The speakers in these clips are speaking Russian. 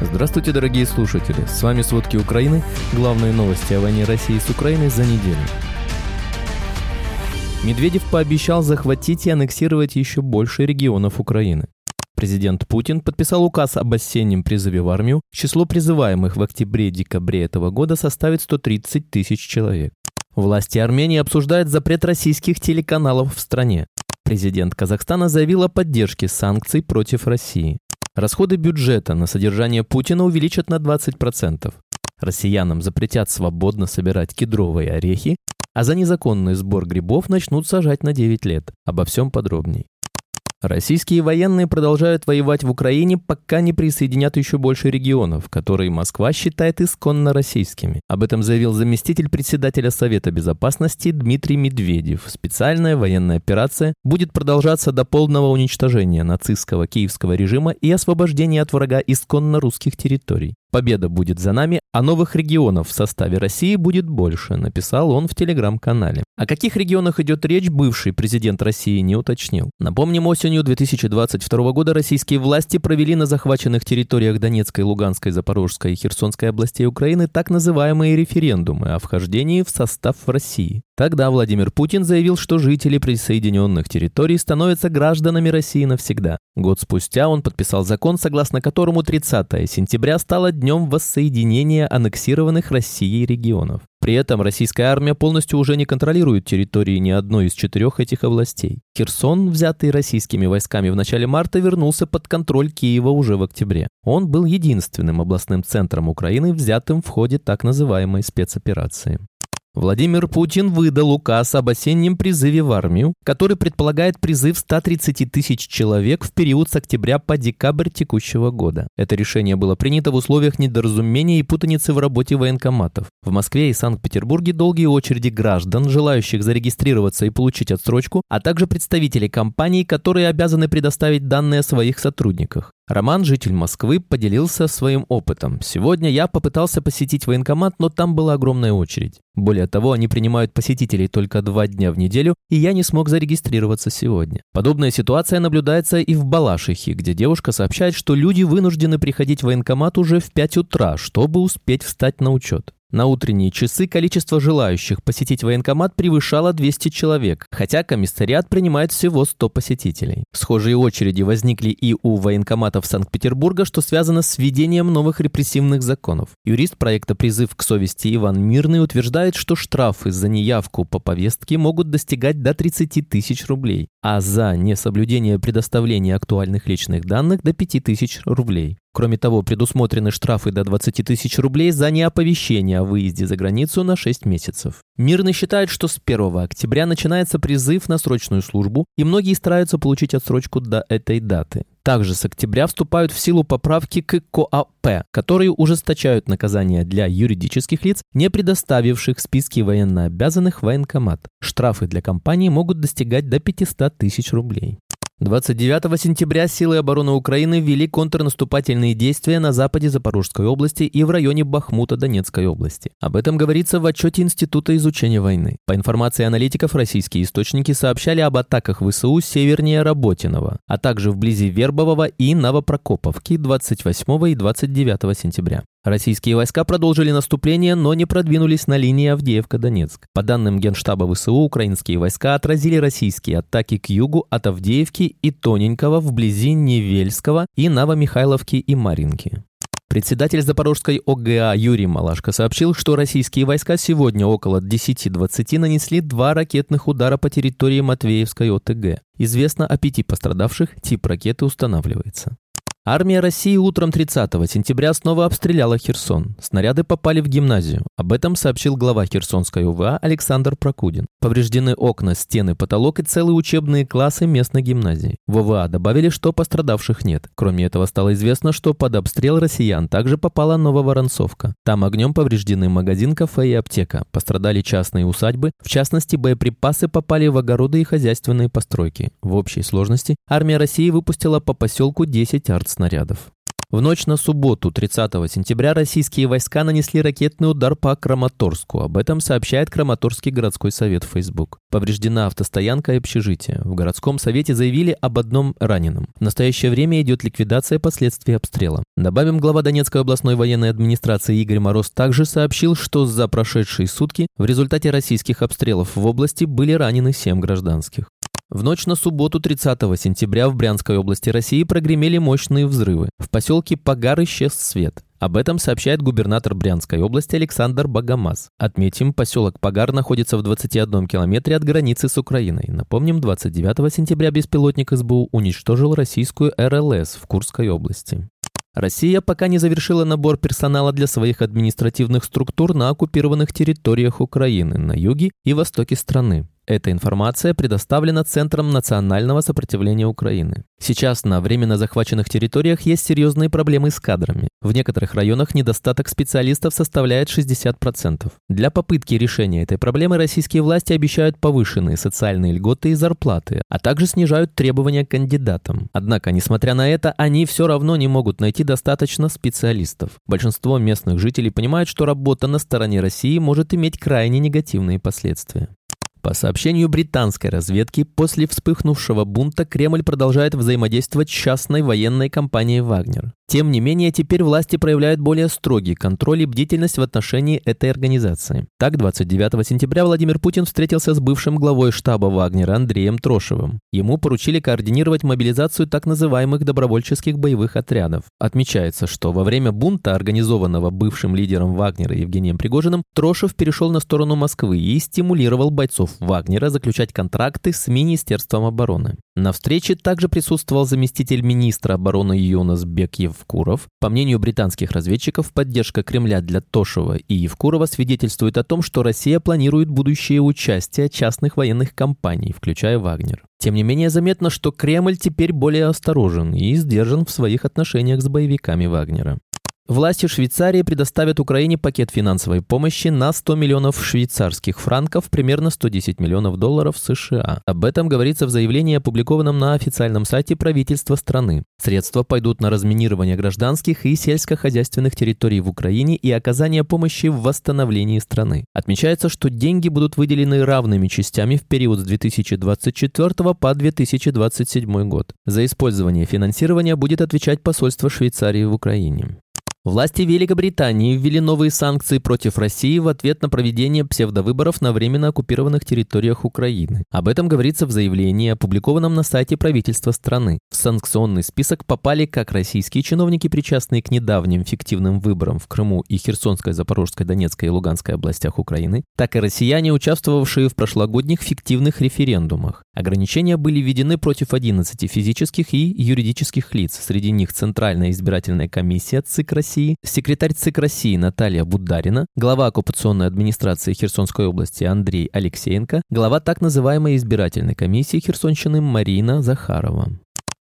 Здравствуйте, дорогие слушатели! С вами «Сводки Украины». Главные новости о войне России с Украиной за неделю. Медведев пообещал захватить и аннексировать еще больше регионов Украины. Президент Путин подписал указ об осеннем призыве в армию. Число призываемых в октябре-декабре этого года составит 130 тысяч человек. Власти Армении обсуждают запрет российских телеканалов в стране. Президент Казахстана заявил о поддержке санкций против России. Расходы бюджета на содержание Путина увеличат на 20%. Россиянам запретят свободно собирать кедровые орехи, а за незаконный сбор грибов начнут сажать на 9 лет. Обо всем подробней. Российские военные продолжают воевать в Украине, пока не присоединят еще больше регионов, которые Москва считает исконно российскими. Об этом заявил заместитель председателя Совета Безопасности Дмитрий Медведев. Специальная военная операция будет продолжаться до полного уничтожения нацистского киевского режима и освобождения от врага исконно русских территорий. Победа будет за нами, а новых регионов в составе России будет больше, написал он в телеграм-канале. О каких регионах идет речь, бывший президент России не уточнил. Напомним, осенью 2022 года российские власти провели на захваченных территориях Донецкой, Луганской, Запорожской и Херсонской областей Украины так называемые референдумы о вхождении в состав России. Тогда Владимир Путин заявил, что жители присоединенных территорий становятся гражданами России навсегда. Год спустя он подписал закон, согласно которому 30 сентября стало днем воссоединения аннексированных Россией регионов. При этом российская армия полностью уже не контролирует территории ни одной из четырех этих областей. Херсон, взятый российскими войсками в начале марта, вернулся под контроль Киева уже в октябре. Он был единственным областным центром Украины, взятым в ходе так называемой спецоперации. Владимир Путин выдал указ об осеннем призыве в армию, который предполагает призыв 130 тысяч человек в период с октября по декабрь текущего года. Это решение было принято в условиях недоразумения и путаницы в работе военкоматов. В Москве и Санкт-Петербурге долгие очереди граждан, желающих зарегистрироваться и получить отсрочку, а также представителей компаний, которые обязаны предоставить данные о своих сотрудниках. Роман, житель Москвы, поделился своим опытом. «Сегодня я попытался посетить военкомат, но там была огромная очередь. Более того, они принимают посетителей только два дня в неделю, и я не смог зарегистрироваться сегодня. Подобная ситуация наблюдается и в Балашихе, где девушка сообщает, что люди вынуждены приходить в военкомат уже в 5 утра, чтобы успеть встать на учет. На утренние часы количество желающих посетить военкомат превышало 200 человек, хотя комиссариат принимает всего 100 посетителей. Схожие очереди возникли и у военкоматов Санкт-Петербурга, что связано с введением новых репрессивных законов. Юрист проекта «Призыв к совести» Иван Мирный утверждает, что штрафы за неявку по повестке могут достигать до 30 тысяч рублей, а за несоблюдение предоставления актуальных личных данных до 5 тысяч рублей. Кроме того, предусмотрены штрафы до 20 тысяч рублей за неоповещение о выезде за границу на 6 месяцев. Мирный считает, что с 1 октября начинается призыв на срочную службу, и многие стараются получить отсрочку до этой даты. Также с октября вступают в силу поправки к КОАП, которые ужесточают наказания для юридических лиц, не предоставивших списки военнообязанных военкомат. Штрафы для компаний могут достигать до 500 тысяч рублей. 29 сентября силы обороны Украины ввели контрнаступательные действия на западе Запорожской области и в районе Бахмута Донецкой области. Об этом говорится в отчете Института изучения войны. По информации аналитиков, российские источники сообщали об атаках ВСУ севернее Работиного, а также вблизи Вербового и Новопрокоповки 28 и 29 сентября. Российские войска продолжили наступление, но не продвинулись на линии Авдеевка-Донецк. По данным Генштаба ВСУ, украинские войска отразили российские атаки к югу от Авдеевки и Тоненького вблизи Невельского и Новомихайловки и Маринки. Председатель Запорожской ОГА Юрий Малашко сообщил, что российские войска сегодня около 10.20 нанесли два ракетных удара по территории Матвеевской ОТГ. Известно о пяти пострадавших, тип ракеты устанавливается. Армия России утром 30 сентября снова обстреляла Херсон. Снаряды попали в гимназию. Об этом сообщил глава Херсонской УВА Александр Прокудин. Повреждены окна, стены, потолок и целые учебные классы местной гимназии. В УВА добавили, что пострадавших нет. Кроме этого стало известно, что под обстрел россиян также попала Нововоронцовка. Там огнем повреждены магазин, кафе и аптека. Пострадали частные усадьбы. В частности, боеприпасы попали в огороды и хозяйственные постройки. В общей сложности армия России выпустила по поселку 10 артс снарядов. В ночь на субботу, 30 сентября, российские войска нанесли ракетный удар по Краматорску. Об этом сообщает Краматорский городской совет в Facebook. Повреждена автостоянка и общежитие. В городском совете заявили об одном раненом. В настоящее время идет ликвидация последствий обстрела. Добавим, глава Донецкой областной военной администрации Игорь Мороз также сообщил, что за прошедшие сутки в результате российских обстрелов в области были ранены 7 гражданских. В ночь на субботу 30 сентября в Брянской области России прогремели мощные взрывы. В поселке Погар исчез свет. Об этом сообщает губернатор Брянской области Александр Богомаз. Отметим, поселок Погар находится в 21 километре от границы с Украиной. Напомним, 29 сентября беспилотник СБУ уничтожил российскую РЛС в Курской области. Россия пока не завершила набор персонала для своих административных структур на оккупированных территориях Украины на юге и востоке страны. Эта информация предоставлена Центром национального сопротивления Украины. Сейчас на временно захваченных территориях есть серьезные проблемы с кадрами. В некоторых районах недостаток специалистов составляет 60%. Для попытки решения этой проблемы российские власти обещают повышенные социальные льготы и зарплаты, а также снижают требования к кандидатам. Однако, несмотря на это, они все равно не могут найти достаточно специалистов. Большинство местных жителей понимают, что работа на стороне России может иметь крайне негативные последствия. По сообщению британской разведки, после вспыхнувшего бунта Кремль продолжает взаимодействовать с частной военной компанией «Вагнер». Тем не менее, теперь власти проявляют более строгий контроль и бдительность в отношении этой организации. Так, 29 сентября Владимир Путин встретился с бывшим главой штаба Вагнера Андреем Трошевым. Ему поручили координировать мобилизацию так называемых добровольческих боевых отрядов. Отмечается, что во время бунта, организованного бывшим лидером Вагнера Евгением Пригожиным, Трошев перешел на сторону Москвы и стимулировал бойцов Вагнера заключать контракты с Министерством обороны. На встрече также присутствовал заместитель министра обороны Юнас Бек Евкуров. По мнению британских разведчиков, поддержка Кремля для Тошева и Евкурова свидетельствует о том, что Россия планирует будущее участие частных военных компаний, включая Вагнер. Тем не менее, заметно, что Кремль теперь более осторожен и сдержан в своих отношениях с боевиками Вагнера. Власти Швейцарии предоставят Украине пакет финансовой помощи на 100 миллионов швейцарских франков, примерно 110 миллионов долларов США. Об этом говорится в заявлении, опубликованном на официальном сайте правительства страны. Средства пойдут на разминирование гражданских и сельскохозяйственных территорий в Украине и оказание помощи в восстановлении страны. Отмечается, что деньги будут выделены равными частями в период с 2024 по 2027 год. За использование финансирования будет отвечать посольство Швейцарии в Украине. Власти Великобритании ввели новые санкции против России в ответ на проведение псевдовыборов на временно оккупированных территориях Украины. Об этом говорится в заявлении, опубликованном на сайте правительства страны. В санкционный список попали как российские чиновники, причастные к недавним фиктивным выборам в Крыму и Херсонской, Запорожской, Донецкой и Луганской областях Украины, так и россияне, участвовавшие в прошлогодних фиктивных референдумах. Ограничения были введены против 11 физических и юридических лиц, среди них Центральная избирательная комиссия ЦИК России, России, секретарь ЦИК России Наталья Бударина, глава оккупационной администрации Херсонской области Андрей Алексеенко, глава так называемой избирательной комиссии Херсонщины Марина Захарова.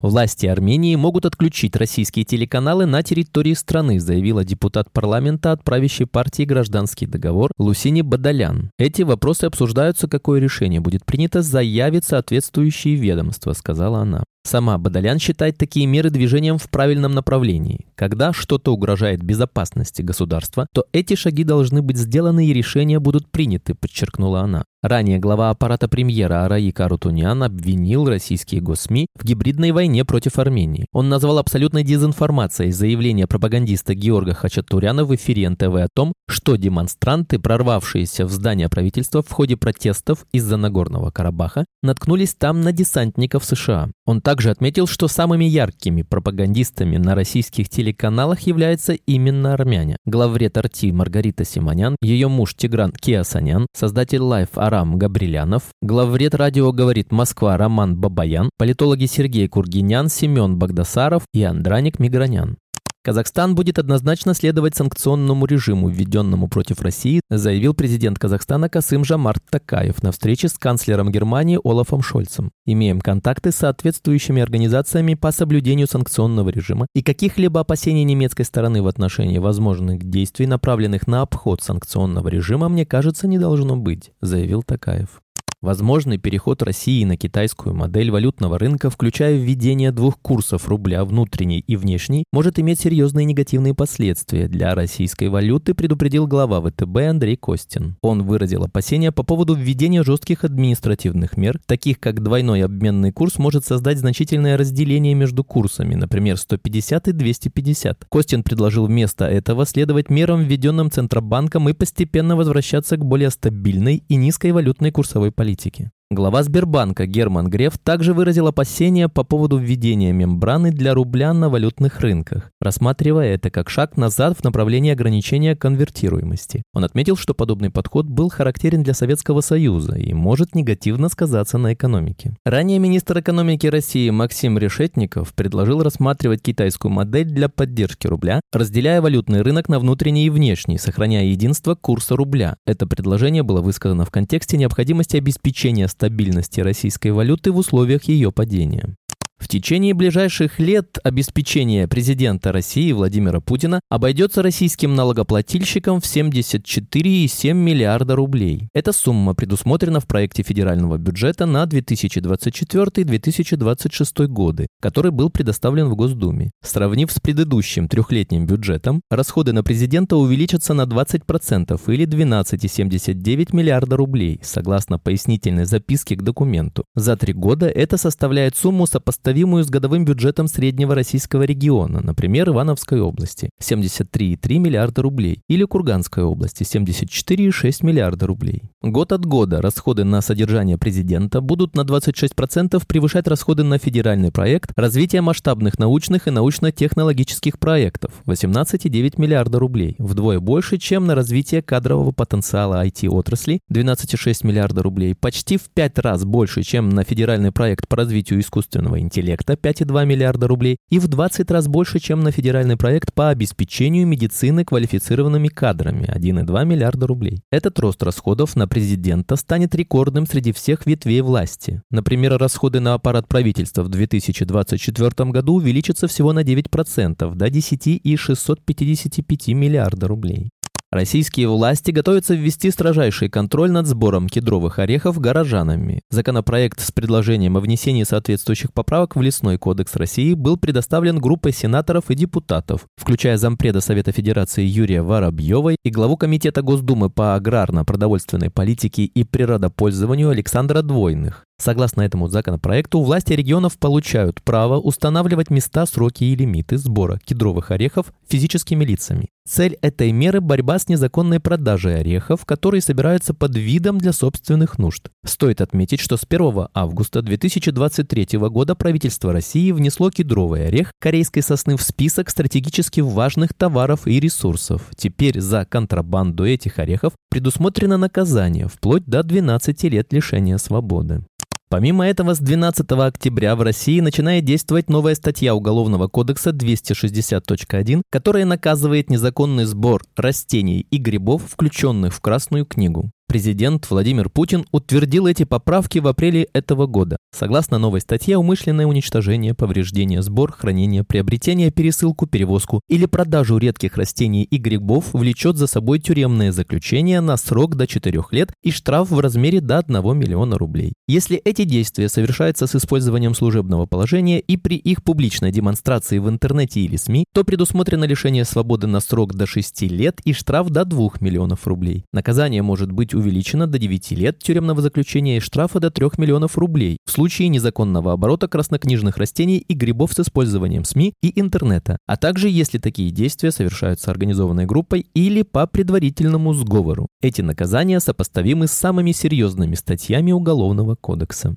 Власти Армении могут отключить российские телеканалы на территории страны, заявила депутат парламента от правящей партии «Гражданский договор» Лусини Бадалян. Эти вопросы обсуждаются, какое решение будет принято, заявит соответствующие ведомства, сказала она. Сама Бадалян считает такие меры движением в правильном направлении. Когда что-то угрожает безопасности государства, то эти шаги должны быть сделаны и решения будут приняты, подчеркнула она. Ранее глава аппарата премьера Араик Арутунян обвинил российские госсми в гибридной войне против Армении. Он назвал абсолютной дезинформацией заявление пропагандиста Георга Хачатуряна в эфире НТВ о том, что демонстранты, прорвавшиеся в здание правительства в ходе протестов из-за Нагорного Карабаха, наткнулись там на десантников США. Он также отметил, что самыми яркими пропагандистами на российских телеканалах являются именно армяне. Главред Арти Маргарита Симонян, ее муж Тигран Киасанян, создатель Life Арам Габрилянов, главред радио «Говорит Москва» Роман Бабаян, политологи Сергей Кургинян, Семен Багдасаров и Андраник Мигранян. Казахстан будет однозначно следовать санкционному режиму, введенному против России, заявил президент Казахстана Касым Жамарт Такаев на встрече с канцлером Германии Олафом Шольцем. Имеем контакты с соответствующими организациями по соблюдению санкционного режима и каких-либо опасений немецкой стороны в отношении возможных действий, направленных на обход санкционного режима, мне кажется, не должно быть, заявил Такаев. Возможный переход России на китайскую модель валютного рынка, включая введение двух курсов рубля внутренний и внешний, может иметь серьезные негативные последствия для российской валюты, предупредил глава ВТБ Андрей Костин. Он выразил опасения по поводу введения жестких административных мер, таких как двойной обменный курс может создать значительное разделение между курсами, например, 150 и 250. Костин предложил вместо этого следовать мерам, введенным Центробанком, и постепенно возвращаться к более стабильной и низкой валютной курсовой политике политики. Глава Сбербанка Герман Греф также выразил опасения по поводу введения мембраны для рубля на валютных рынках, рассматривая это как шаг назад в направлении ограничения конвертируемости. Он отметил, что подобный подход был характерен для Советского Союза и может негативно сказаться на экономике. Ранее министр экономики России Максим Решетников предложил рассматривать китайскую модель для поддержки рубля, разделяя валютный рынок на внутренний и внешний, сохраняя единство курса рубля. Это предложение было высказано в контексте необходимости обеспечения стабильности российской валюты в условиях ее падения. В течение ближайших лет обеспечение президента России Владимира Путина обойдется российским налогоплательщикам в 74,7 миллиарда рублей. Эта сумма предусмотрена в проекте федерального бюджета на 2024-2026 годы, который был предоставлен в Госдуме. Сравнив с предыдущим трехлетним бюджетом, расходы на президента увеличатся на 20% или 12,79 миллиарда рублей, согласно пояснительной записке к документу. За три года это составляет сумму сопоставимую сопоставимую с годовым бюджетом среднего российского региона, например, Ивановской области – 73,3 миллиарда рублей, или Курганской области – 74,6 миллиарда рублей. Год от года расходы на содержание президента будут на 26% превышать расходы на федеральный проект развития масштабных научных и научно-технологических проектов – 18,9 миллиарда рублей, вдвое больше, чем на развитие кадрового потенциала IT-отрасли – 12,6 миллиарда рублей, почти в пять раз больше, чем на федеральный проект по развитию искусственного интеллекта интеллекта 5,2 миллиарда рублей и в 20 раз больше, чем на федеральный проект по обеспечению медицины квалифицированными кадрами 1,2 миллиарда рублей. Этот рост расходов на президента станет рекордным среди всех ветвей власти. Например, расходы на аппарат правительства в 2024 году увеличатся всего на 9% до 10,655 миллиарда рублей. Российские власти готовятся ввести строжайший контроль над сбором кедровых орехов горожанами. Законопроект с предложением о внесении соответствующих поправок в Лесной кодекс России был предоставлен группой сенаторов и депутатов, включая зампреда Совета Федерации Юрия Воробьева и главу Комитета Госдумы по аграрно-продовольственной политике и природопользованию Александра Двойных. Согласно этому законопроекту, власти регионов получают право устанавливать места, сроки и лимиты сбора кедровых орехов физическими лицами. Цель этой меры – борьба с незаконной продажей орехов, которые собираются под видом для собственных нужд. Стоит отметить, что с 1 августа 2023 года правительство России внесло кедровый орех корейской сосны в список стратегически важных товаров и ресурсов. Теперь за контрабанду этих орехов предусмотрено наказание вплоть до 12 лет лишения свободы. Помимо этого, с 12 октября в России начинает действовать новая статья Уголовного кодекса 260.1, которая наказывает незаконный сбор растений и грибов, включенных в Красную книгу. Президент Владимир Путин утвердил эти поправки в апреле этого года. Согласно новой статье, умышленное уничтожение, повреждение, сбор, хранение, приобретение, пересылку, перевозку или продажу редких растений и грибов влечет за собой тюремное заключение на срок до 4 лет и штраф в размере до 1 миллиона рублей. Если эти действия совершаются с использованием служебного положения и при их публичной демонстрации в интернете или СМИ, то предусмотрено лишение свободы на срок до 6 лет и штраф до 2 миллионов рублей. Наказание может быть увеличено до 9 лет тюремного заключения и штрафа до 3 миллионов рублей в случае незаконного оборота краснокнижных растений и грибов с использованием СМИ и интернета, а также если такие действия совершаются организованной группой или по предварительному сговору. Эти наказания сопоставимы с самыми серьезными статьями Уголовного кодекса.